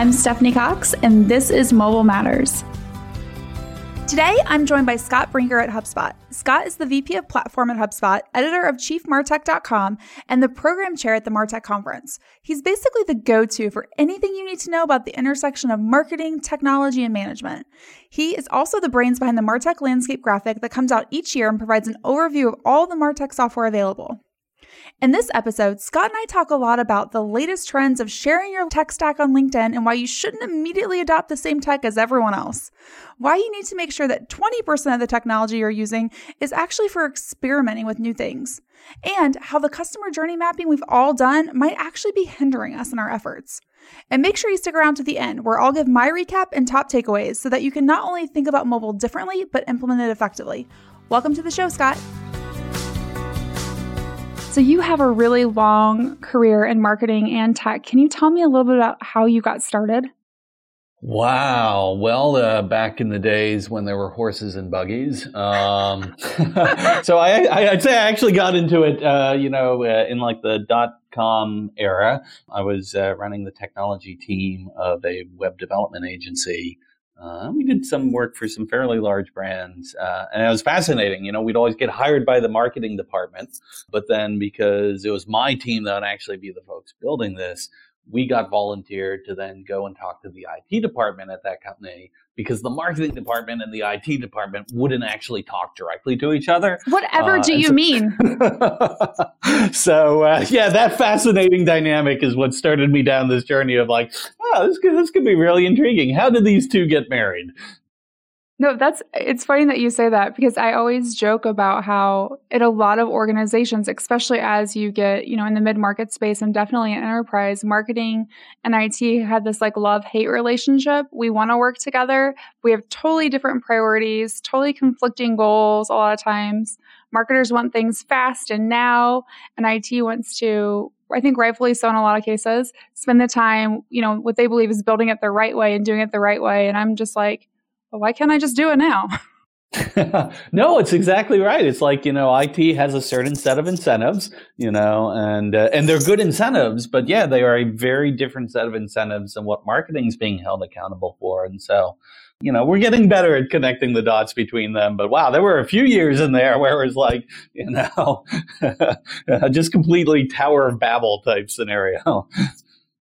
I'm Stephanie Cox, and this is Mobile Matters. Today, I'm joined by Scott Brinker at HubSpot. Scott is the VP of Platform at HubSpot, editor of ChiefMartech.com, and the program chair at the Martech Conference. He's basically the go to for anything you need to know about the intersection of marketing, technology, and management. He is also the brains behind the Martech landscape graphic that comes out each year and provides an overview of all the Martech software available. In this episode, Scott and I talk a lot about the latest trends of sharing your tech stack on LinkedIn and why you shouldn't immediately adopt the same tech as everyone else. Why you need to make sure that 20% of the technology you're using is actually for experimenting with new things. And how the customer journey mapping we've all done might actually be hindering us in our efforts. And make sure you stick around to the end, where I'll give my recap and top takeaways so that you can not only think about mobile differently, but implement it effectively. Welcome to the show, Scott. So, you have a really long career in marketing and tech. Can you tell me a little bit about how you got started? Wow. Well, uh, back in the days when there were horses and buggies. Um, so I, would say I actually got into it, uh, you know, uh, in like the dot com era. I was uh, running the technology team of a web development agency uh, we did some work for some fairly large brands, uh, and it was fascinating. You know, we'd always get hired by the marketing department, but then because it was my team that would actually be the folks building this, we got volunteered to then go and talk to the IT department at that company because the marketing department and the IT department wouldn't actually talk directly to each other. Whatever uh, do you so, mean? so uh, yeah, that fascinating dynamic is what started me down this journey of like, oh, this could, this could be really intriguing. How did these two get married? No, that's it's funny that you say that because I always joke about how in a lot of organizations, especially as you get, you know, in the mid-market space and definitely in enterprise, marketing and IT had this like love-hate relationship. We want to work together. We have totally different priorities, totally conflicting goals a lot of times. Marketers want things fast and now, and IT wants to I think rightfully so in a lot of cases, spend the time, you know, what they believe is building it the right way and doing it the right way. And I'm just like, well, why can't I just do it now? no, it's exactly right. It's like you know, IT has a certain set of incentives, you know, and uh, and they're good incentives, but yeah, they are a very different set of incentives than what marketing is being held accountable for. And so, you know, we're getting better at connecting the dots between them. But wow, there were a few years in there where it was like, you know, just completely Tower of Babel type scenario.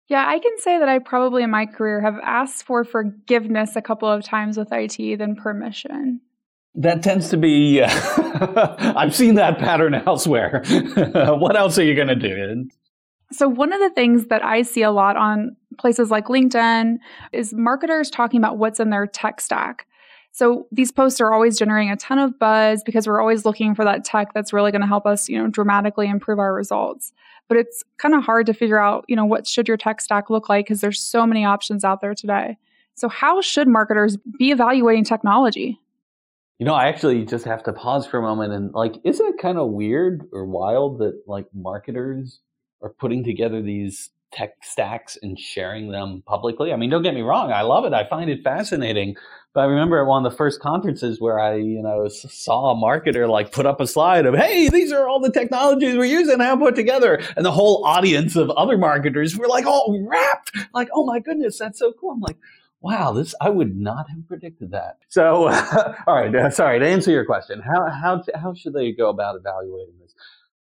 Yeah, I can say that I probably in my career have asked for forgiveness a couple of times with IT than permission. That tends to be, uh, I've seen that pattern elsewhere. what else are you going to do? So, one of the things that I see a lot on places like LinkedIn is marketers talking about what's in their tech stack. So these posts are always generating a ton of buzz because we're always looking for that tech that's really going to help us, you know, dramatically improve our results. But it's kind of hard to figure out, you know, what should your tech stack look like because there's so many options out there today. So how should marketers be evaluating technology? You know, I actually just have to pause for a moment and like, isn't it kind of weird or wild that like marketers are putting together these tech stacks and sharing them publicly? I mean, don't get me wrong, I love it. I find it fascinating. But I remember at one of the first conferences where I, you know, saw a marketer like put up a slide of, "Hey, these are all the technologies we're using now put together," and the whole audience of other marketers were like all rapt, like, "Oh my goodness, that's so cool!" I'm like, "Wow, this I would not have predicted that." So, uh, all right, uh, sorry to answer your question. How how how should they go about evaluating this?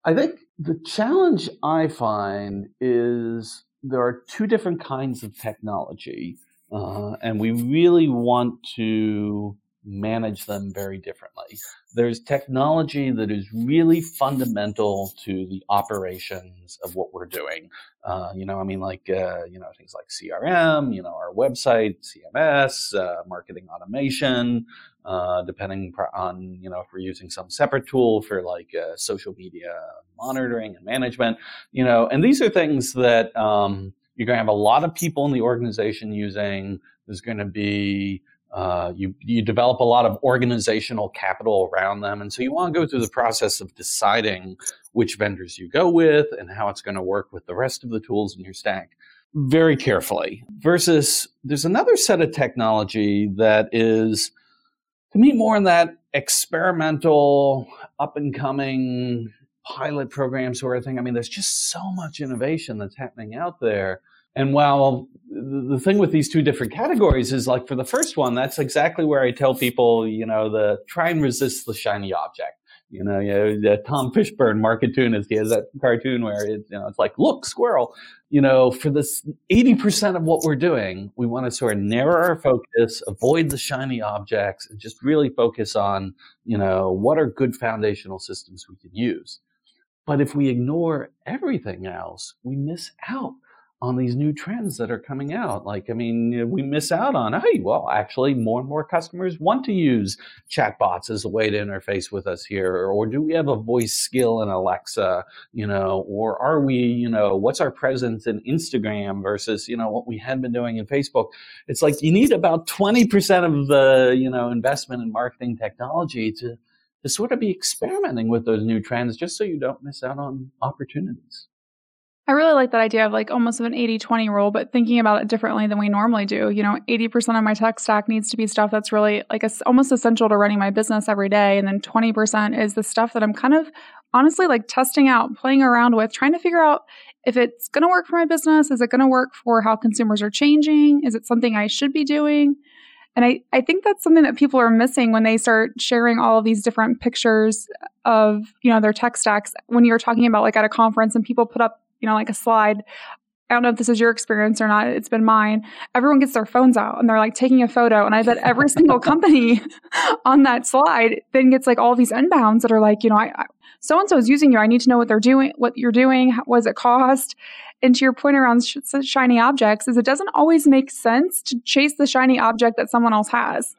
I think the challenge I find is there are two different kinds of technology uh, and we really want to manage them very differently. There's technology that is really fundamental to the operations of what we're doing. Uh, you know, I mean, like, uh, you know, things like CRM, you know, our website, CMS, uh, marketing automation, uh, depending on, you know, if we're using some separate tool for like uh, social media monitoring and management, you know, and these are things that, um, you're going to have a lot of people in the organization using. There's going to be uh, you you develop a lot of organizational capital around them, and so you want to go through the process of deciding which vendors you go with and how it's going to work with the rest of the tools in your stack very carefully. Versus there's another set of technology that is to me more in that experimental, up and coming pilot program sort of thing. I mean, there's just so much innovation that's happening out there And while the thing with these two different categories is like for the first one, that's exactly where I tell people, you know, the try and resist the shiny object. You know, you know Tom Fishburne, Marketoonist, he has that cartoon where it, you know, it's like, look, squirrel. You know, for this 80% of what we're doing, we want to sort of narrow our focus, avoid the shiny objects, and just really focus on, you know, what are good foundational systems we can use. But if we ignore everything else, we miss out on these new trends that are coming out. Like, I mean, we miss out on, hey, well, actually, more and more customers want to use chatbots as a way to interface with us here. Or do we have a voice skill in Alexa, you know, or are we, you know, what's our presence in Instagram versus, you know, what we had been doing in Facebook? It's like you need about 20% of the, you know, investment in marketing technology to, to sort of be experimenting with those new trends just so you don't miss out on opportunities. I really like that idea of like almost of an 80 20 rule, but thinking about it differently than we normally do. You know, 80% of my tech stack needs to be stuff that's really like almost essential to running my business every day. And then 20% is the stuff that I'm kind of honestly like testing out, playing around with, trying to figure out if it's going to work for my business. Is it going to work for how consumers are changing? Is it something I should be doing? And I, I think that's something that people are missing when they start sharing all of these different pictures of, you know, their tech stacks. When you're talking about like at a conference and people put up you know, like a slide. I don't know if this is your experience or not. It's been mine. Everyone gets their phones out and they're like taking a photo. And I bet every single company on that slide then gets like all these inbounds that are like, you know, I, so and so is using you. I need to know what they're doing, what you're doing. What does it cost? And to your point around sh- shiny objects, is it doesn't always make sense to chase the shiny object that someone else has.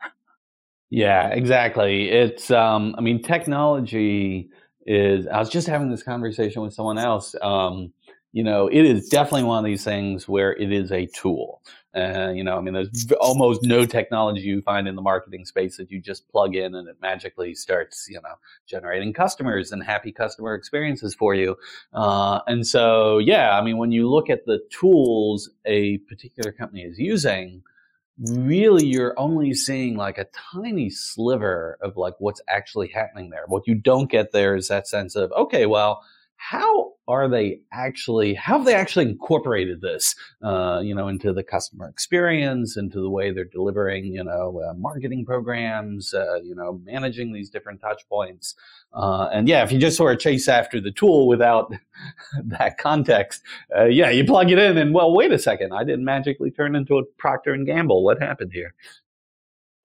Yeah, exactly. It's, um, I mean, technology is. I was just having this conversation with someone else. Um, you know, it is definitely one of these things where it is a tool. Uh, you know, I mean, there's almost no technology you find in the marketing space that you just plug in and it magically starts, you know, generating customers and happy customer experiences for you. Uh, and so, yeah, I mean, when you look at the tools a particular company is using, really you're only seeing like a tiny sliver of like what's actually happening there. What you don't get there is that sense of, okay, well, how are they actually how have they actually incorporated this uh, you know into the customer experience into the way they're delivering you know uh, marketing programs uh, you know managing these different touch points? Uh, and yeah if you just sort of chase after the tool without that context uh, yeah you plug it in and well wait a second i didn't magically turn into a procter and gamble. What happened here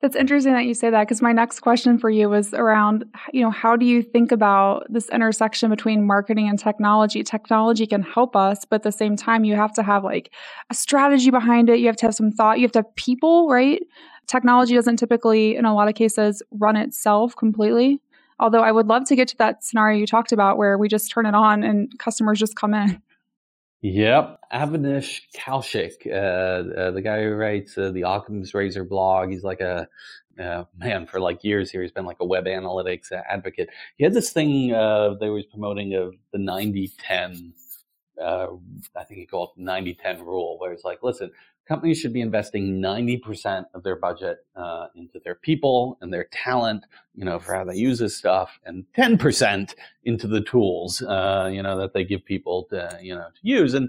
that's interesting that you say that because my next question for you was around, you know, how do you think about this intersection between marketing and technology? Technology can help us, but at the same time, you have to have like a strategy behind it. You have to have some thought. You have to have people, right? Technology doesn't typically, in a lot of cases, run itself completely. Although I would love to get to that scenario you talked about where we just turn it on and customers just come in. Yep, Avinash Kaushik, uh, uh, the guy who writes uh, the Occam's Razor blog. He's like a uh, man for like years here. He's been like a web analytics advocate. He had this thing uh, they was promoting of the 90 10. Uh, I think he called it 90 10 rule, where it's like, listen, companies should be investing 90% of their budget uh, into their people and their talent, you know, for how they use this stuff, and 10% into the tools, uh, you know, that they give people to, you know, to use. And,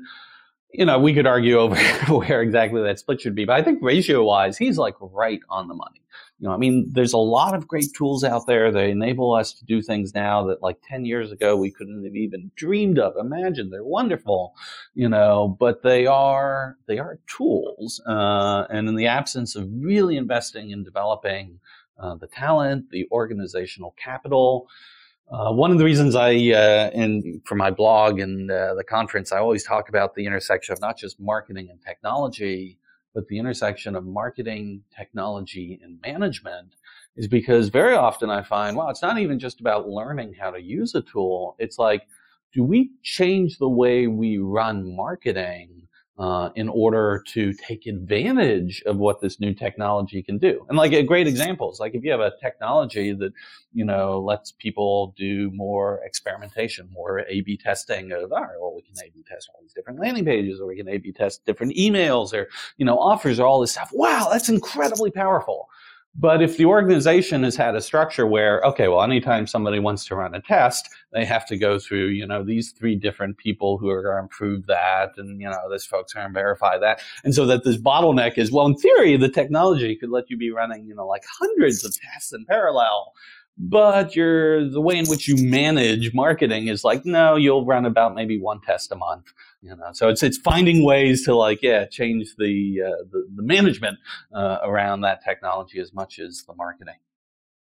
you know, we could argue over where exactly that split should be, but I think ratio wise, he's like right on the money. You know, I mean, there's a lot of great tools out there. They enable us to do things now that like 10 years ago we couldn't have even dreamed of. Imagine they're wonderful, you know, but they are, they are tools. Uh, and in the absence of really investing in developing uh, the talent, the organizational capital, uh, one of the reasons I, uh, in for my blog and uh, the conference, I always talk about the intersection of not just marketing and technology, but the intersection of marketing, technology, and management is because very often I find, well, it's not even just about learning how to use a tool. It's like, do we change the way we run marketing uh, in order to take advantage of what this new technology can do. And like a great example is like if you have a technology that, you know, lets people do more experimentation, more A-B testing of, all right, well, we can A-B test all these different landing pages or we can A-B test different emails or, you know, offers or all this stuff. Wow, that's incredibly powerful. But if the organization has had a structure where, okay, well, anytime somebody wants to run a test, they have to go through, you know, these three different people who are going to improve that, and you know, this folks are going to verify that, and so that this bottleneck is, well, in theory, the technology could let you be running, you know, like hundreds of tests in parallel but your the way in which you manage marketing is like no you'll run about maybe one test a month you know? So it's it's finding ways to like yeah change the uh, the, the, management uh, around that technology as much as the marketing.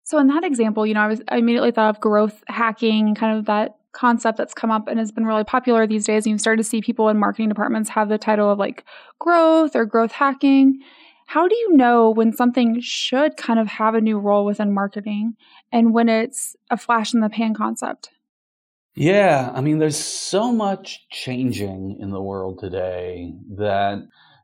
So in that example you know i was i immediately thought of growth hacking kind of that concept that's come up and has been really popular these days and you've started to see people in marketing departments have the title of like growth or growth hacking how do you know when something should kind of have a new role within marketing and when it's a flash in the pan concept? Yeah, I mean, there's so much changing in the world today that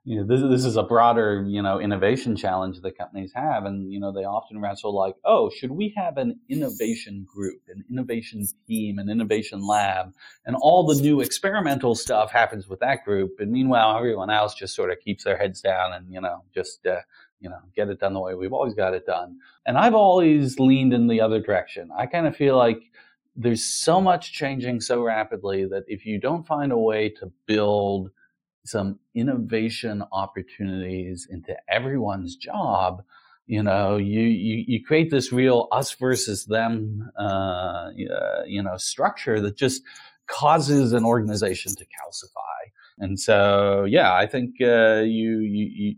you know, this, this is a broader, you know, innovation challenge that companies have. And, you know, they often wrestle like, oh, should we have an innovation group, an innovation team, an innovation lab? And all the new experimental stuff happens with that group. And meanwhile, everyone else just sort of keeps their heads down and, you know, just, uh, you know, get it done the way we've always got it done. And I've always leaned in the other direction. I kind of feel like there's so much changing so rapidly that if you don't find a way to build – some innovation opportunities into everyone's job, you know, you, you, you create this real us versus them, uh, you know, structure that just causes an organization to calcify. And so, yeah, I think uh, you, you, you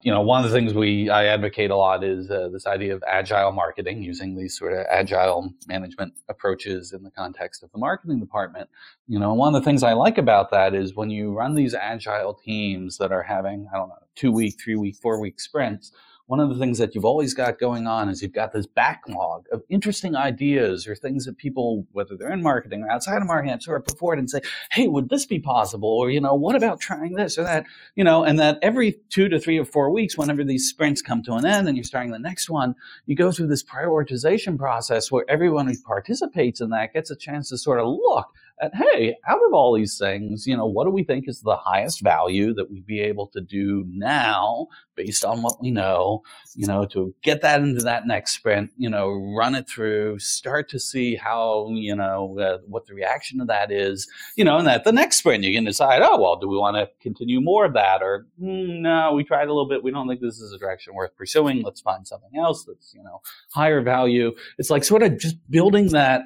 you know, one of the things we I advocate a lot is uh, this idea of agile marketing, using these sort of agile management approaches in the context of the marketing department. You know, one of the things I like about that is when you run these agile teams that are having I don't know two week, three week, four week sprints one of the things that you've always got going on is you've got this backlog of interesting ideas or things that people, whether they're in marketing or outside of marketing, sort of put forward and say, hey, would this be possible? Or, you know, what about trying this or that? You know, and that every two to three or four weeks, whenever these sprints come to an end and you're starting the next one, you go through this prioritization process where everyone who participates in that gets a chance to sort of look at, hey, out of all these things, you know, what do we think is the highest value that we'd be able to do now based on what we know, you know, to get that into that next sprint, you know, run it through, start to see how, you know, uh, what the reaction to that is, you know, and that the next sprint you can decide, oh, well, do we want to continue more of that? Or mm, no, we tried a little bit. We don't think this is a direction worth pursuing. Let's find something else that's, you know, higher value. It's like sort of just building that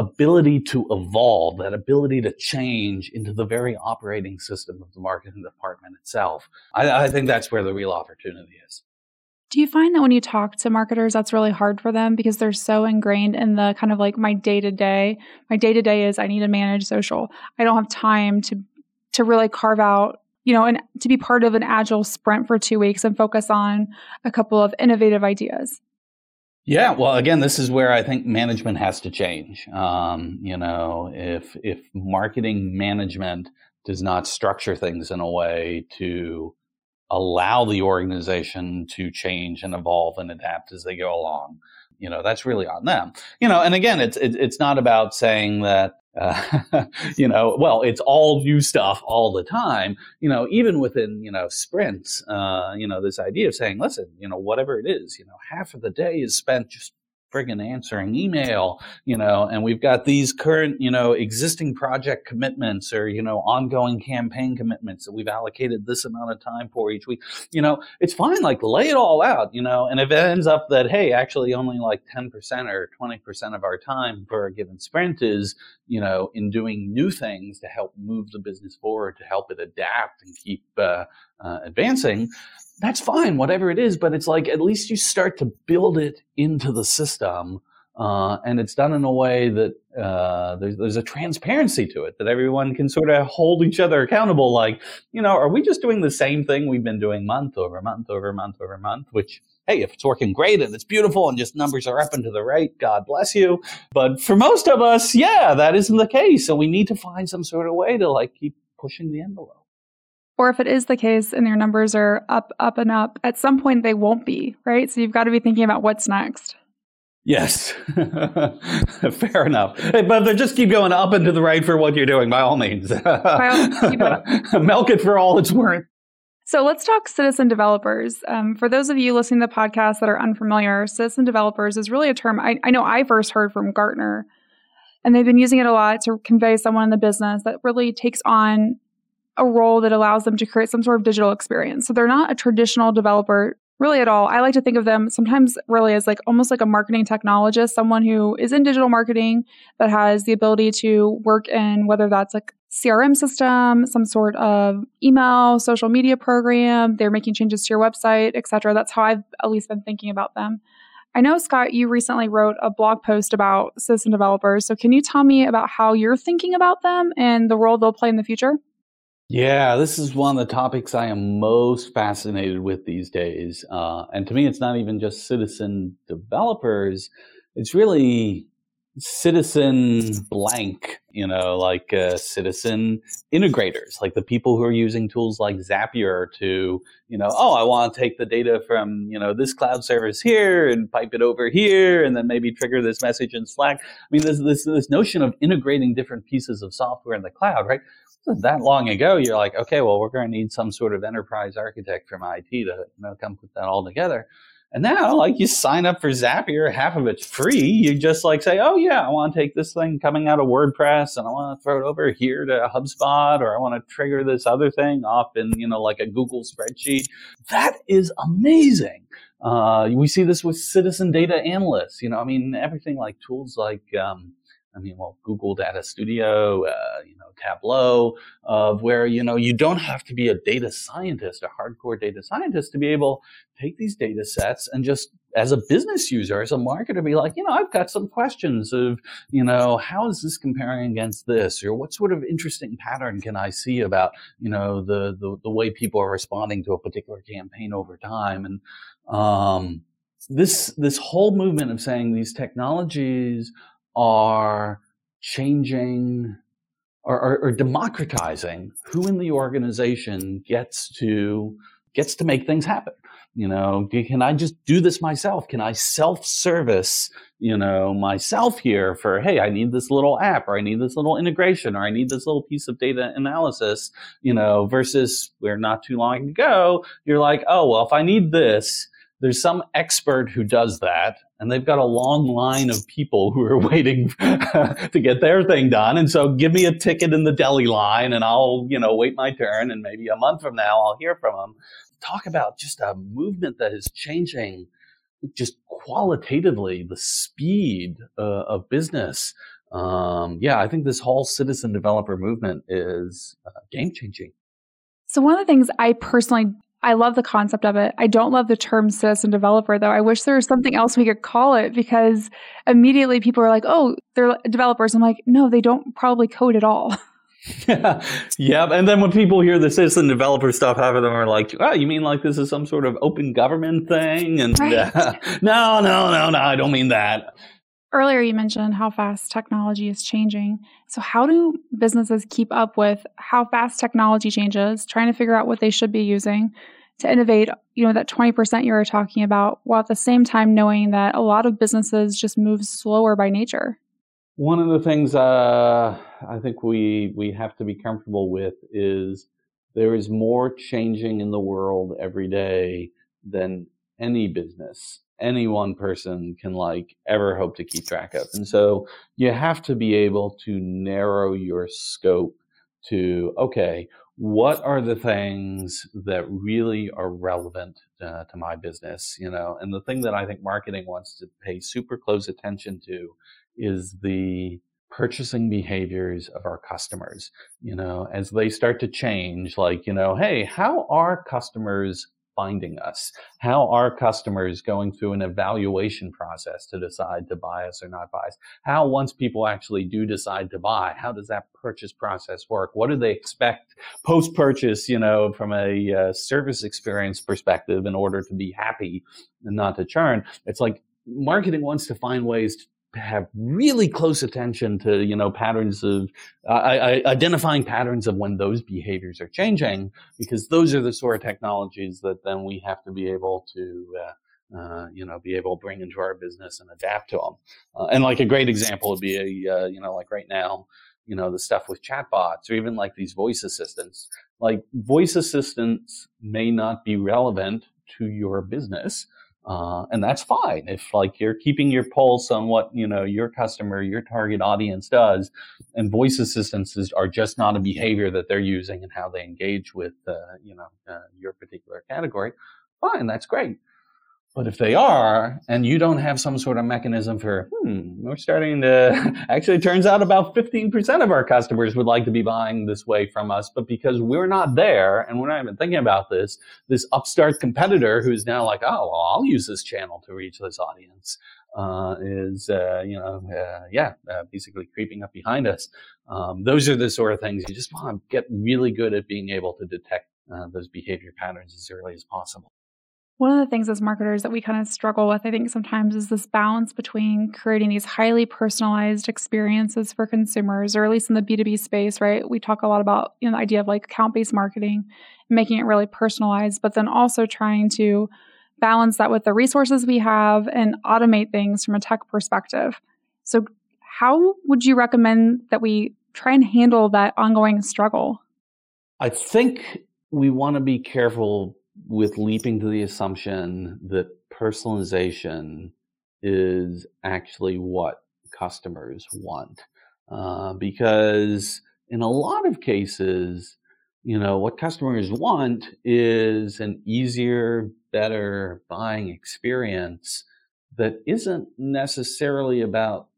ability to evolve, that ability to change into the very operating system of the marketing department itself. I, I, think that's where the real opportunity is. Do you find that when you talk to marketers, that's really hard for them because they're so ingrained in the kind of like my day to day? My day to day is I need to manage social. I don't have time to to really carve out, you know, and to be part of an agile sprint for two weeks and focus on a couple of innovative ideas. Yeah, well, again, this is where I think management has to change. Um, you know, if if marketing management does not structure things in a way to allow the organization to change and evolve and adapt as they go along, you know, that's really on them. You know, and again, it's it, it's not about saying that uh, you know, well, it's all new stuff all the time. You know, even within you know sprints, uh, you know, this idea of saying, listen, you know, whatever it is, you know, half of the day is spent just friggin' answering email, you know, and we've got these current, you know, existing project commitments or, you know, ongoing campaign commitments that we've allocated this amount of time for each week. You know, it's fine, like lay it all out, you know, and if it ends up that, hey, actually only like 10% or 20% of our time for a given sprint is, you know, in doing new things to help move the business forward, to help it adapt and keep uh, uh, advancing, that's fine, whatever it is. But it's like at least you start to build it into the system. Uh, and it's done in a way that uh, there's, there's a transparency to it that everyone can sort of hold each other accountable. Like, you know, are we just doing the same thing we've been doing month over month over month over month? Which, hey, if it's working great and it's beautiful and just numbers are up and to the right, God bless you. But for most of us, yeah, that isn't the case. So we need to find some sort of way to like keep pushing the envelope or if it is the case and your numbers are up, up, and up, at some point they won't be, right? So you've got to be thinking about what's next. Yes, fair enough. But they just keep going up and to the right for what you're doing, by all means. Milk it for all it's worth. So let's talk citizen developers. Um, for those of you listening to the podcast that are unfamiliar, citizen developers is really a term I, I know I first heard from Gartner, and they've been using it a lot to convey someone in the business that really takes on a role that allows them to create some sort of digital experience. So they're not a traditional developer really at all. I like to think of them sometimes really as like almost like a marketing technologist, someone who is in digital marketing that has the ability to work in whether that's like CRM system, some sort of email, social media program, they're making changes to your website, etc. That's how I've at least been thinking about them. I know Scott, you recently wrote a blog post about citizen developers. So can you tell me about how you're thinking about them and the role they'll play in the future? Yeah, this is one of the topics I am most fascinated with these days. Uh, and to me, it's not even just citizen developers, it's really citizen blank, you know, like uh, citizen integrators, like the people who are using tools like Zapier to, you know, oh, I want to take the data from, you know, this cloud service here and pipe it over here and then maybe trigger this message in Slack. I mean, this, this, this notion of integrating different pieces of software in the cloud, right? that long ago, you're like, okay, well, we're going to need some sort of enterprise architect from IT to you know, come put that all together. And now, like, you sign up for Zapier, half of it's free. You just like say, oh yeah, I want to take this thing coming out of WordPress and I want to throw it over here to HubSpot, or I want to trigger this other thing off in you know like a Google spreadsheet. That is amazing. Uh, we see this with citizen data analysts. You know, I mean, everything like tools like um, I mean, well, Google Data Studio, uh, you know, Tableau, of where you know you don't have to be a data scientist, a hardcore data scientist, to be able to take these data sets and just as a business user, as a marketer, be like, you know, I've got some questions of, you know, how is this comparing against this, or what sort of interesting pattern can I see about, you know, the the, the way people are responding to a particular campaign over time, and um, this this whole movement of saying these technologies are changing or, or, or, democratizing who in the organization gets to gets to make things happen. You know can i just do this myself? Can i self-service you know myself here for hey i need this little app or i need this little integration or i need this little piece of data analysis you know versus where not too long ago you're like oh well if i need this there's some expert who does that and they've got a long line of people who are waiting to get their thing done. And so give me a ticket in the deli line and i'll you know wait my turn and maybe a month from now i'll hear from them talk about just a movement that is changing just qualitatively the speed uh, of business. Um, yeah i think this whole citizen developer movement is uh, game changing so one of the things I personally I love the concept of it. I don't love the term citizen developer though. I wish there was something else we could call it because immediately people are like, "Oh, they're developers." I'm like, "No, they don't probably code at all." yeah, yeah. And then when people hear the citizen developer stuff, half of them are like, "Oh, you mean like this is some sort of open government thing?" And right. uh, no, no, no, no, I don't mean that. Earlier, you mentioned how fast technology is changing. So, how do businesses keep up with how fast technology changes, trying to figure out what they should be using to innovate, you know, that 20% you were talking about, while at the same time knowing that a lot of businesses just move slower by nature? One of the things uh, I think we, we have to be comfortable with is there is more changing in the world every day than any business any one person can like ever hope to keep track of. And so you have to be able to narrow your scope to, okay, what are the things that really are relevant uh, to my business, you know? And the thing that I think marketing wants to pay super close attention to is the purchasing behaviors of our customers, you know, as they start to change, like, you know, hey, how are customers finding us? How are customers going through an evaluation process to decide to buy us or not buy us? How, once people actually do decide to buy, how does that purchase process work? What do they expect post purchase, you know, from a uh, service experience perspective in order to be happy and not to churn? It's like marketing wants to find ways to have really close attention to you know patterns of uh, identifying patterns of when those behaviors are changing because those are the sort of technologies that then we have to be able to uh, uh, you know be able to bring into our business and adapt to them uh, and like a great example would be a uh, you know like right now you know the stuff with chatbots or even like these voice assistants like voice assistants may not be relevant to your business. Uh, and that's fine. If like you're keeping your pulse on what you know your customer your target audience does and voice assistants are just not a behavior that they're using and how they engage with uh, you know uh, your particular category fine that's great but if they are, and you don't have some sort of mechanism for, hmm, we're starting to, actually, turns out about 15% of our customers would like to be buying this way from us. But because we're not there and we're not even thinking about this, this upstart competitor who's now like, oh, well, I'll use this channel to reach this audience, uh, is, uh, you know, uh, yeah, uh, basically creeping up behind us. Um, those are the sort of things you just want to get really good at being able to detect uh, those behavior patterns as early as possible. One of the things as marketers that we kind of struggle with, I think, sometimes is this balance between creating these highly personalized experiences for consumers, or at least in the B2B space, right? We talk a lot about you know, the idea of like account based marketing, making it really personalized, but then also trying to balance that with the resources we have and automate things from a tech perspective. So, how would you recommend that we try and handle that ongoing struggle? I think we want to be careful with leaping to the assumption that personalization is actually what customers want. Uh, because in a lot of cases, you know, what customers want is an easier, better buying experience that isn't necessarily about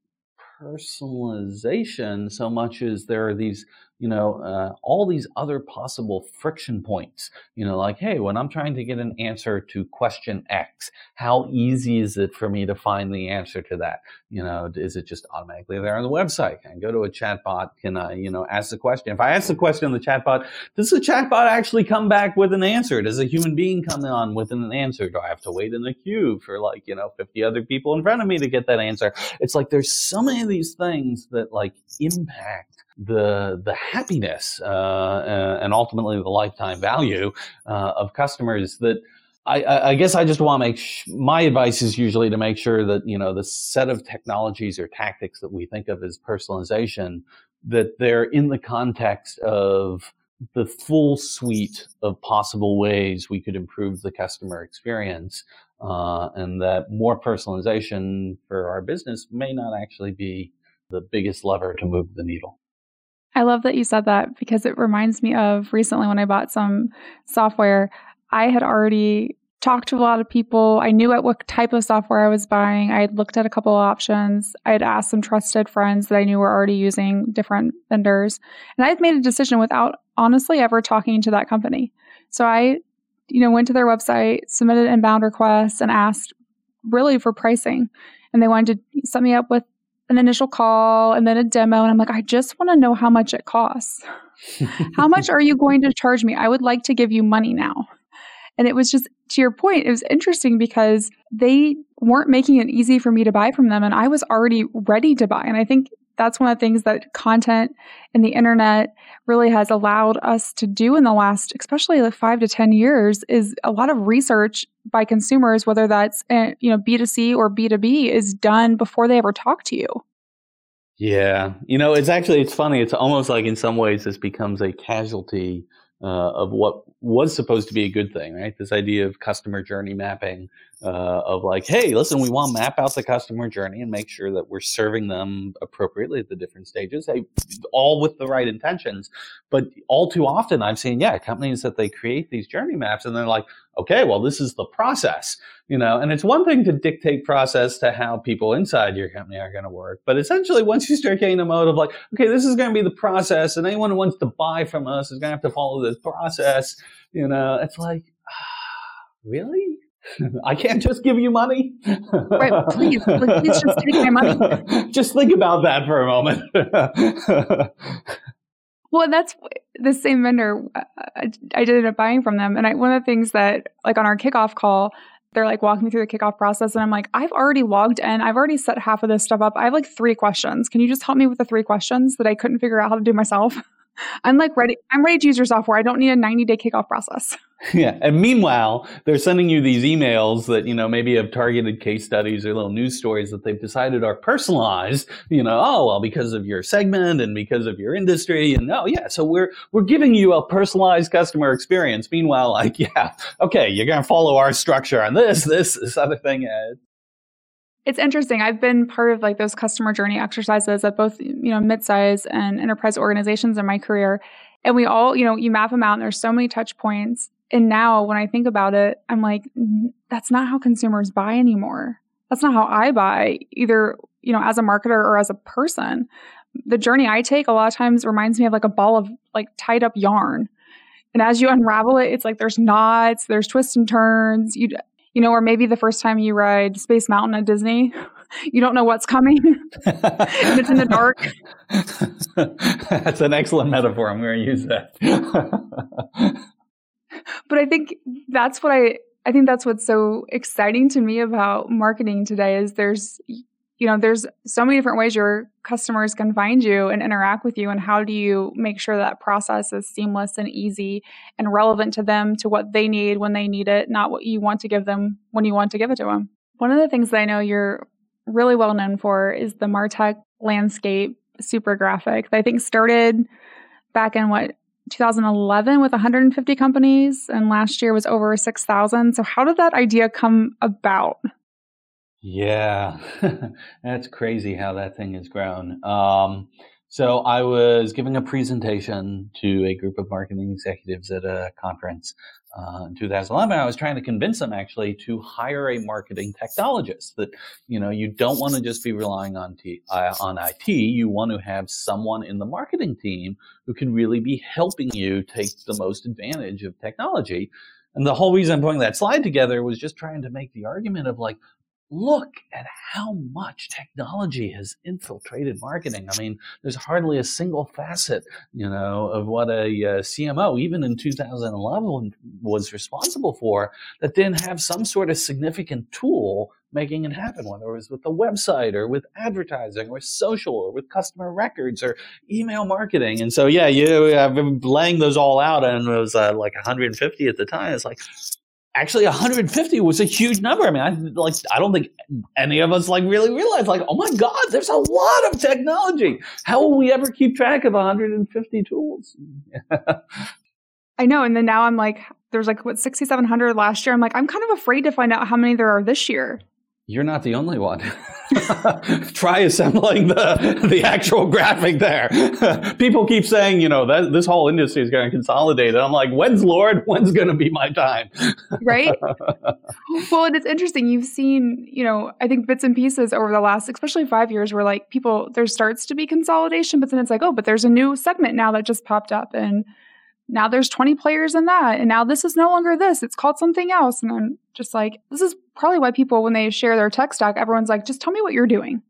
personalization so much as there are these you know, uh, all these other possible friction points. You know, like, hey, when I'm trying to get an answer to question X, how easy is it for me to find the answer to that? You know, is it just automatically there on the website? Can I go to a chatbot? Can I, you know, ask the question? If I ask the question on the chatbot, does the chatbot actually come back with an answer? Does a human being come on with an answer? Do I have to wait in the queue for like, you know, 50 other people in front of me to get that answer? It's like there's so many of these things that like impact the the happiness uh, uh, and ultimately the lifetime value uh, of customers that I, I, guess I just want to make sh- my advice is usually to make sure that you know the set of technologies or tactics that we think of as personalization that they're in the context of the full suite of possible ways we could improve the customer experience uh, and that more personalization for our business may not actually be the biggest lever to move the needle. I love that you said that because it reminds me of recently when I bought some software. I had already talked to a lot of people. I knew at what type of software I was buying. I had looked at a couple of options. I had asked some trusted friends that I knew were already using different vendors. And I had made a decision without honestly ever talking to that company. So I, you know, went to their website, submitted inbound requests, and asked really for pricing. And they wanted to set me up with an initial call and then a demo. And I'm like, I just want to know how much it costs. how much are you going to charge me? I would like to give you money now. And it was just, to your point, it was interesting because they weren't making it easy for me to buy from them. And I was already ready to buy. And I think that's one of the things that content and the internet really has allowed us to do in the last especially like 5 to 10 years is a lot of research by consumers whether that's eh, you know B2C or B2B is done before they ever talk to you. Yeah. You know, it's actually it's funny. It's almost like in some ways this becomes a casualty uh, of what was supposed to be a good thing, right? This idea of customer journey mapping, uh, of like, hey, listen, we want to map out the customer journey and make sure that we're serving them appropriately at the different stages, hey, all with the right intentions. But all too often, I've seen, yeah, companies that they create these journey maps and they're like, okay, well, this is the process, you know, and it's one thing to dictate process to how people inside your company are going to work. But essentially, once you start getting the mode of like, okay, this is going to be the process and anyone who wants to buy from us is going to have to follow this process, you know, it's like, ah, really? I can't just give you money. right, please, please just take my money. just think about that for a moment. Well, that's the same vendor. Uh, I, I did end up buying from them. And I, one of the things that, like on our kickoff call, they're like walking me through the kickoff process. And I'm like, I've already logged in. I've already set half of this stuff up. I have like three questions. Can you just help me with the three questions that I couldn't figure out how to do myself? I'm like ready. I'm ready to use your software. I don't need a 90 day kickoff process. Yeah. And meanwhile, they're sending you these emails that, you know, maybe have targeted case studies or little news stories that they've decided are personalized, you know, oh, well, because of your segment and because of your industry. And oh, yeah. So we're, we're giving you a personalized customer experience. Meanwhile, like, yeah, okay, you're going to follow our structure on this, this, this other thing. It's interesting. I've been part of like those customer journey exercises at both, you know, midsize and enterprise organizations in my career. And we all, you know, you map them out and there's so many touch points. And now when I think about it, I'm like, that's not how consumers buy anymore. That's not how I buy either, you know, as a marketer or as a person. The journey I take a lot of times reminds me of like a ball of like tied up yarn. And as you unravel it, it's like there's knots, there's twists and turns. You you know, or maybe the first time you ride Space Mountain at Disney, you don't know what's coming and it's in the dark. That's an excellent metaphor. I'm going to use that. but I think that's what I I think that's what's so exciting to me about marketing today is there's you know, there's so many different ways your customers can find you and interact with you. And how do you make sure that process is seamless and easy and relevant to them, to what they need when they need it, not what you want to give them when you want to give it to them? One of the things that I know you're really well known for is the Martech landscape super graphic that I think started back in what 2011 with 150 companies and last year was over 6,000. So how did that idea come about? Yeah, that's crazy how that thing has grown. Um, so I was giving a presentation to a group of marketing executives at a conference uh, in 2011. I was trying to convince them actually to hire a marketing technologist. That you know you don't want to just be relying on T, uh, on IT. You want to have someone in the marketing team who can really be helping you take the most advantage of technology. And the whole reason I'm putting that slide together was just trying to make the argument of like, look at how much technology has infiltrated marketing. I mean, there's hardly a single facet, you know, of what a uh, CMO, even in 2011, was responsible for that didn't have some sort of significant tool making it happen, whether it was with the website or with advertising or social or with customer records or email marketing. And so, yeah, you, I've been laying those all out and it was uh, like 150 at the time. It's like, actually 150 was a huge number. I mean, I like I don't think any of us like really realized like, oh my God, there's a lot of technology. How will we ever keep track of 150 tools? I know. And then now I'm like, there's like what 6,700 last year. I'm like, I'm kind of afraid to find out how many there are this year. You're not the only one. Try assembling the the actual graphic there. People keep saying, you know, that this whole industry is going to consolidate. And I'm like, when's Lord? When's going to be my time? right. Well, and it's interesting. You've seen, you know, I think bits and pieces over the last, especially five years, where like people there starts to be consolidation, but then it's like, oh, but there's a new segment now that just popped up, and now there's 20 players in that and now this is no longer this it's called something else. And i'm just like this is probably why people when they share their tech stack everyone's like just tell me what you're doing.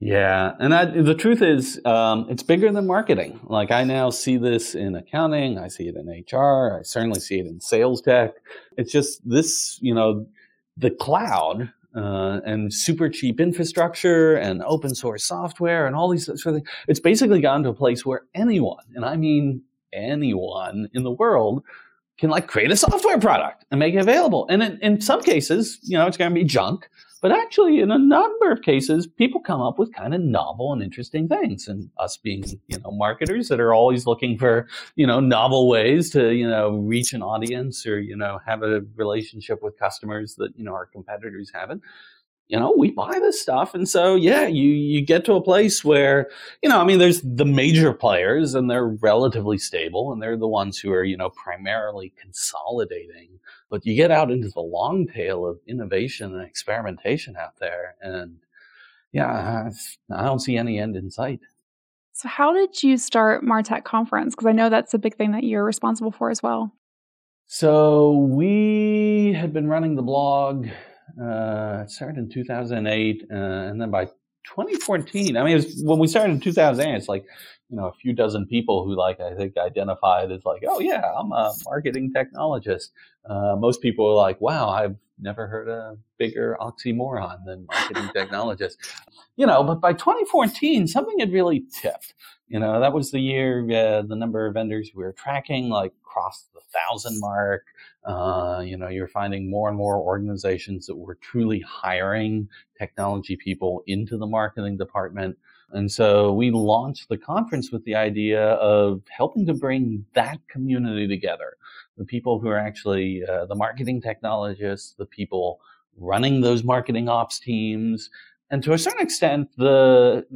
Yeah and that, the truth is um, it's bigger than marketing. Like i now see this in accounting i see it in hr i certainly see it in sales tech. It's just this you know the cloud uh, and super cheap infrastructure and open source software and all these sort of things. It's basically gotten to a place where anyone, and I mean anyone in the world can like create a software product and make it available. And in, in some cases, you know, it's going to be junk. But actually, in a number of cases, people come up with kind of novel and interesting things. And us being, you know, marketers that are always looking for, you know, novel ways to, you know, reach an audience or, you know, have a relationship with customers that, you know, our competitors haven't you know, we buy this stuff. And so, yeah, you, you get to a place where, you know, I mean, there's the major players and they're relatively stable and they're the ones who are, you know, primarily consolidating. But you get out into the long tail of innovation and experimentation out there. And yeah, I don't see any end in sight. So, how did you start Martech Conference? Because I know that's a big thing that you're responsible for as well. So, we had been running the blog uh, it started in 2008, uh, and then by 2014, I mean, it was, when we started in 2008, it's like, you know, a few dozen people who, like, I think identified as like, oh, yeah, I'm a marketing technologist. Uh, most people are like, wow, I've never heard a bigger oxymoron than marketing technologist. You know, but by 2014, something had really tipped. You know, that was the year uh, the number of vendors we were tracking like crossed the thousand mark. Uh, you know, you're finding more and more organizations that were truly hiring technology people into the marketing department. And so we launched the conference with the idea of helping to bring that community together. The people who are actually uh, the marketing technologists, the people running those marketing ops teams, and to a certain extent, the,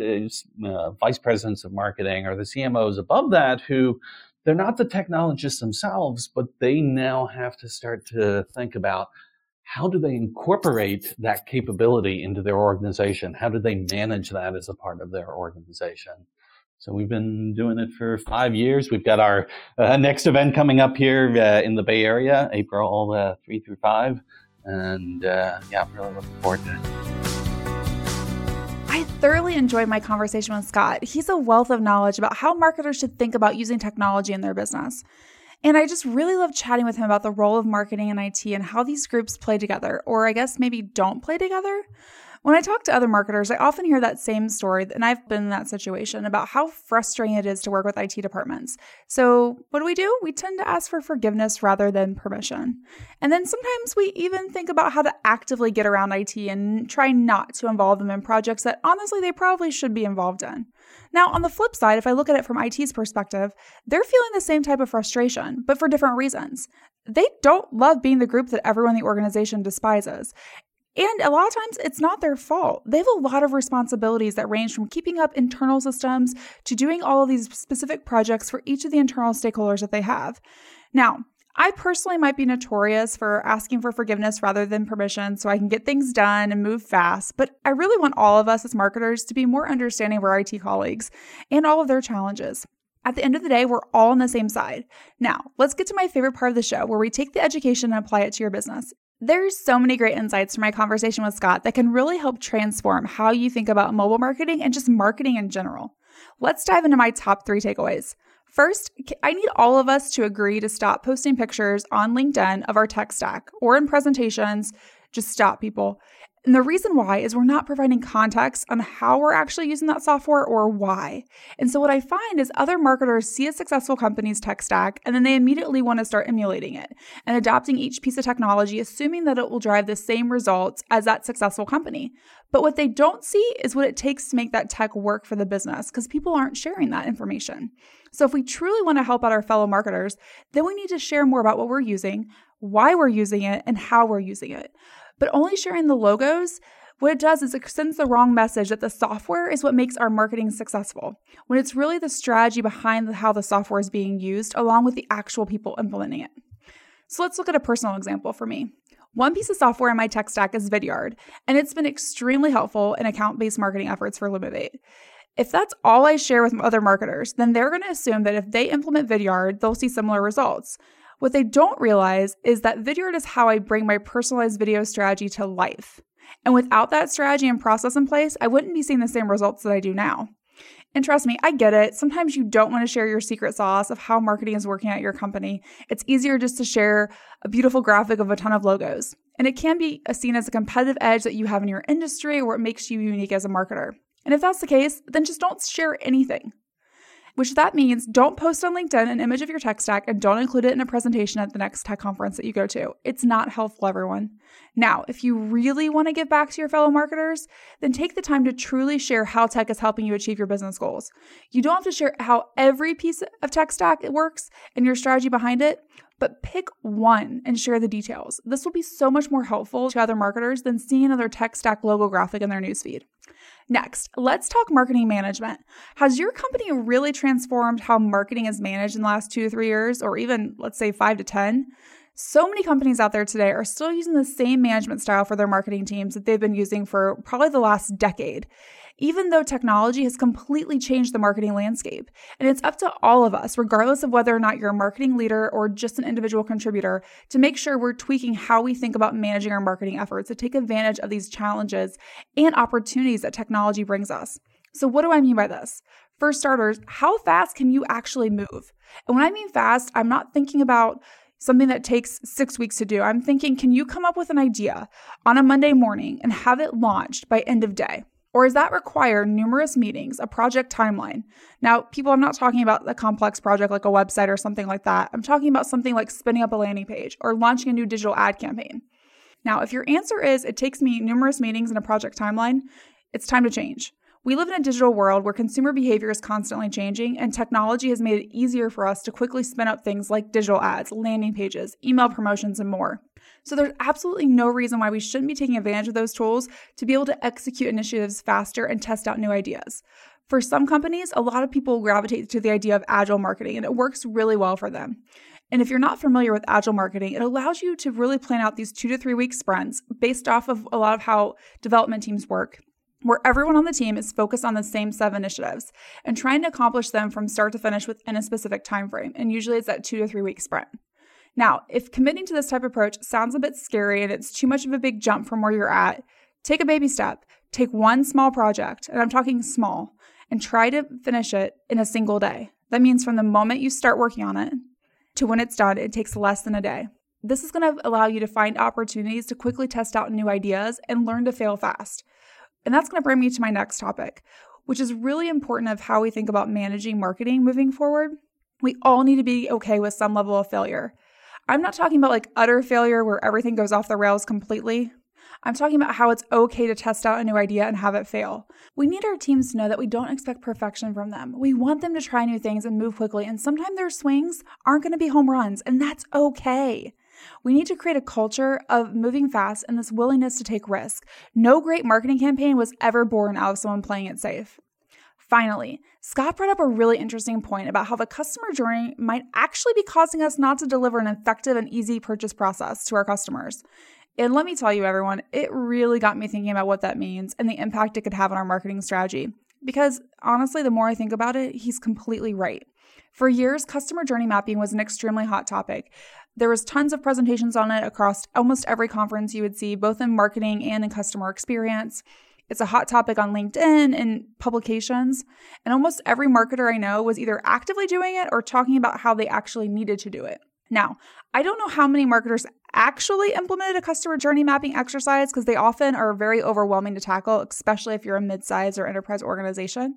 uh, vice presidents of marketing or the CMOs above that who they're not the technologists themselves, but they now have to start to think about how do they incorporate that capability into their organization? How do they manage that as a part of their organization? So we've been doing it for five years. We've got our uh, next event coming up here uh, in the Bay Area, April uh, 3 through 5. And uh, yeah, I'm really looking forward to it. Thoroughly enjoyed my conversation with Scott. He's a wealth of knowledge about how marketers should think about using technology in their business. And I just really love chatting with him about the role of marketing and IT and how these groups play together, or I guess maybe don't play together. When I talk to other marketers, I often hear that same story, and I've been in that situation about how frustrating it is to work with IT departments. So, what do we do? We tend to ask for forgiveness rather than permission. And then sometimes we even think about how to actively get around IT and try not to involve them in projects that honestly they probably should be involved in. Now, on the flip side, if I look at it from IT's perspective, they're feeling the same type of frustration, but for different reasons. They don't love being the group that everyone in the organization despises. And a lot of times it's not their fault. They have a lot of responsibilities that range from keeping up internal systems to doing all of these specific projects for each of the internal stakeholders that they have. Now, I personally might be notorious for asking for forgiveness rather than permission so I can get things done and move fast, but I really want all of us as marketers to be more understanding of our IT colleagues and all of their challenges. At the end of the day, we're all on the same side. Now, let's get to my favorite part of the show where we take the education and apply it to your business. There's so many great insights from my conversation with Scott that can really help transform how you think about mobile marketing and just marketing in general. Let's dive into my top three takeaways. First, I need all of us to agree to stop posting pictures on LinkedIn of our tech stack or in presentations. Just stop, people. And the reason why is we're not providing context on how we're actually using that software or why. And so what I find is other marketers see a successful company's tech stack and then they immediately want to start emulating it and adopting each piece of technology, assuming that it will drive the same results as that successful company. But what they don't see is what it takes to make that tech work for the business because people aren't sharing that information. So if we truly want to help out our fellow marketers, then we need to share more about what we're using, why we're using it, and how we're using it. But only sharing the logos, what it does is it sends the wrong message that the software is what makes our marketing successful, when it's really the strategy behind how the software is being used, along with the actual people implementing it. So let's look at a personal example for me. One piece of software in my tech stack is Vidyard, and it's been extremely helpful in account based marketing efforts for Lumavate. If that's all I share with other marketers, then they're going to assume that if they implement Vidyard, they'll see similar results. What they don't realize is that Vidyard is how I bring my personalized video strategy to life. And without that strategy and process in place, I wouldn't be seeing the same results that I do now. And trust me, I get it. Sometimes you don't want to share your secret sauce of how marketing is working at your company. It's easier just to share a beautiful graphic of a ton of logos. And it can be seen as a competitive edge that you have in your industry or it makes you unique as a marketer. And if that's the case, then just don't share anything which that means don't post on LinkedIn an image of your tech stack and don't include it in a presentation at the next tech conference that you go to. It's not helpful, everyone. Now, if you really want to give back to your fellow marketers, then take the time to truly share how tech is helping you achieve your business goals. You don't have to share how every piece of tech stack works and your strategy behind it, but pick one and share the details. This will be so much more helpful to other marketers than seeing another tech stack logo graphic in their newsfeed. Next, let's talk marketing management. Has your company really transformed how marketing is managed in the last two to three years, or even let's say five to 10? So many companies out there today are still using the same management style for their marketing teams that they've been using for probably the last decade even though technology has completely changed the marketing landscape. And it's up to all of us, regardless of whether or not you're a marketing leader or just an individual contributor, to make sure we're tweaking how we think about managing our marketing efforts to take advantage of these challenges and opportunities that technology brings us. So, what do I mean by this? For starters, how fast can you actually move? And when I mean fast, I'm not thinking about something that takes six weeks to do. I'm thinking, can you come up with an idea on a Monday morning and have it launched by end of day? Or does that require numerous meetings, a project timeline? Now, people, I'm not talking about a complex project like a website or something like that. I'm talking about something like spinning up a landing page or launching a new digital ad campaign. Now, if your answer is it takes me numerous meetings and a project timeline, it's time to change. We live in a digital world where consumer behavior is constantly changing, and technology has made it easier for us to quickly spin up things like digital ads, landing pages, email promotions, and more. So there's absolutely no reason why we shouldn't be taking advantage of those tools to be able to execute initiatives faster and test out new ideas. For some companies, a lot of people gravitate to the idea of agile marketing and it works really well for them. And if you're not familiar with agile marketing, it allows you to really plan out these two to three week sprints based off of a lot of how development teams work where everyone on the team is focused on the same seven initiatives and trying to accomplish them from start to finish within a specific time frame and usually it's that 2 to 3 week sprint. Now, if committing to this type of approach sounds a bit scary and it's too much of a big jump from where you're at, take a baby step. Take one small project, and I'm talking small, and try to finish it in a single day. That means from the moment you start working on it to when it's done, it takes less than a day. This is going to allow you to find opportunities to quickly test out new ideas and learn to fail fast. And that's going to bring me to my next topic, which is really important of how we think about managing marketing moving forward. We all need to be okay with some level of failure. I'm not talking about like utter failure where everything goes off the rails completely. I'm talking about how it's okay to test out a new idea and have it fail. We need our teams to know that we don't expect perfection from them. We want them to try new things and move quickly, and sometimes their swings aren't going to be home runs, and that's okay. We need to create a culture of moving fast and this willingness to take risk. No great marketing campaign was ever born out of someone playing it safe. Finally, Scott brought up a really interesting point about how the customer journey might actually be causing us not to deliver an effective and easy purchase process to our customers. And let me tell you, everyone, it really got me thinking about what that means and the impact it could have on our marketing strategy. Because honestly, the more I think about it, he's completely right. For years, customer journey mapping was an extremely hot topic. There was tons of presentations on it across almost every conference you would see, both in marketing and in customer experience. It's a hot topic on LinkedIn and publications. And almost every marketer I know was either actively doing it or talking about how they actually needed to do it. Now, I don't know how many marketers actually implemented a customer journey mapping exercise because they often are very overwhelming to tackle, especially if you're a mid-size or enterprise organization.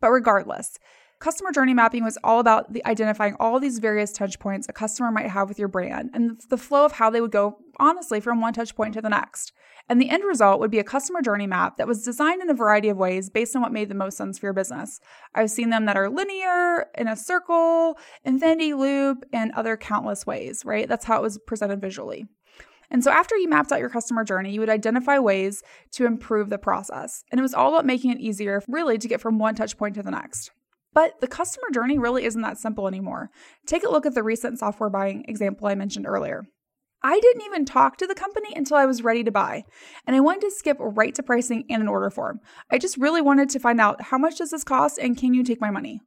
But regardless, Customer journey mapping was all about the identifying all these various touch points a customer might have with your brand and the flow of how they would go honestly from one touch point to the next. And the end result would be a customer journey map that was designed in a variety of ways based on what made the most sense for your business. I've seen them that are linear, in a circle, infinity loop, and other countless ways, right? That's how it was presented visually. And so after you mapped out your customer journey, you would identify ways to improve the process. And it was all about making it easier, really, to get from one touch point to the next. But the customer journey really isn't that simple anymore. Take a look at the recent software buying example I mentioned earlier. I didn't even talk to the company until I was ready to buy, and I wanted to skip right to pricing and an order form. I just really wanted to find out how much does this cost and can you take my money?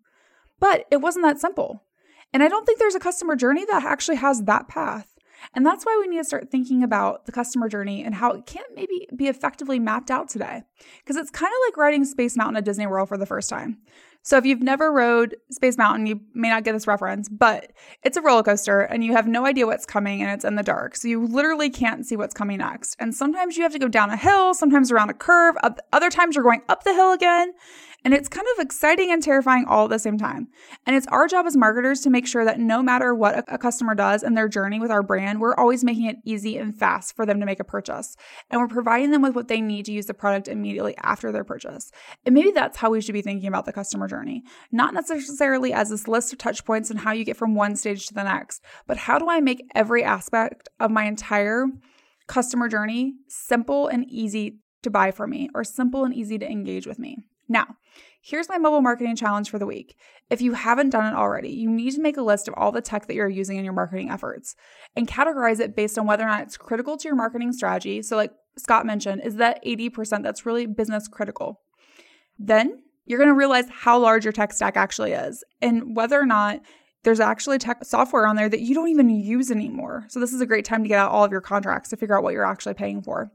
But it wasn't that simple. And I don't think there's a customer journey that actually has that path. And that's why we need to start thinking about the customer journey and how it can't maybe be effectively mapped out today. Because it's kind of like riding Space Mountain at Disney World for the first time. So if you've never rode Space Mountain, you may not get this reference, but it's a roller coaster and you have no idea what's coming and it's in the dark. So you literally can't see what's coming next. And sometimes you have to go down a hill, sometimes around a curve, other times you're going up the hill again. And it's kind of exciting and terrifying all at the same time. And it's our job as marketers to make sure that no matter what a, customer does in their journey with our brand, we're always making it easy and fast for them to make a purchase. And we're providing them with what they need to use the product immediately after their purchase. And maybe that's how we should be thinking about the customer journey. Not necessarily as this list of touch points and how you get from one stage to the next, but how do I make every aspect of my entire customer journey simple and easy to buy for me or simple and easy to engage with me? Now, here's my mobile marketing challenge for the week. If you haven't done it already, you need to make a list of all the tech that you're using in your marketing efforts and categorize it based on whether or not it's critical to your marketing strategy. So, like Scott mentioned, is that 80% that's really business critical? Then you're going to realize how large your tech stack actually is and whether or not there's actually tech software on there that you don't even use anymore. So, this is a great time to get out all of your contracts to figure out what you're actually paying for.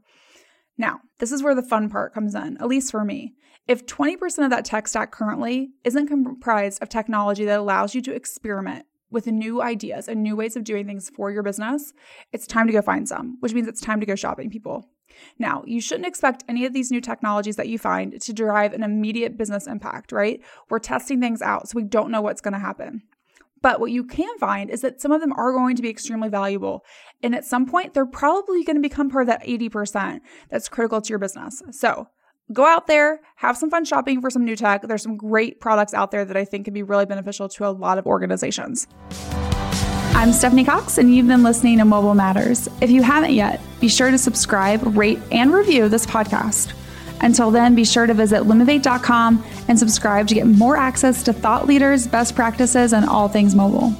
Now, this is where the fun part comes in, at least for me. If 20% of that tech stack currently isn't comprised of technology that allows you to experiment with new ideas and new ways of doing things for your business, it's time to go find some, which means it's time to go shopping, people. Now, you shouldn't expect any of these new technologies that you find to derive an immediate business impact, right? We're testing things out, so we don't know what's going to happen. But what you can find is that some of them are going to be extremely valuable. And at some point, they're probably going to become part of that 80% that's critical to your business. So go out there, have some fun shopping for some new tech. There's some great products out there that I think can be really beneficial to a lot of organizations. I'm Stephanie Cox, and you've been listening to Mobile Matters. If you haven't yet, be sure to subscribe, rate, and review this podcast. Until then, be sure to visit lumavate.com and subscribe to get more access to thought leaders, best practices, and all things mobile.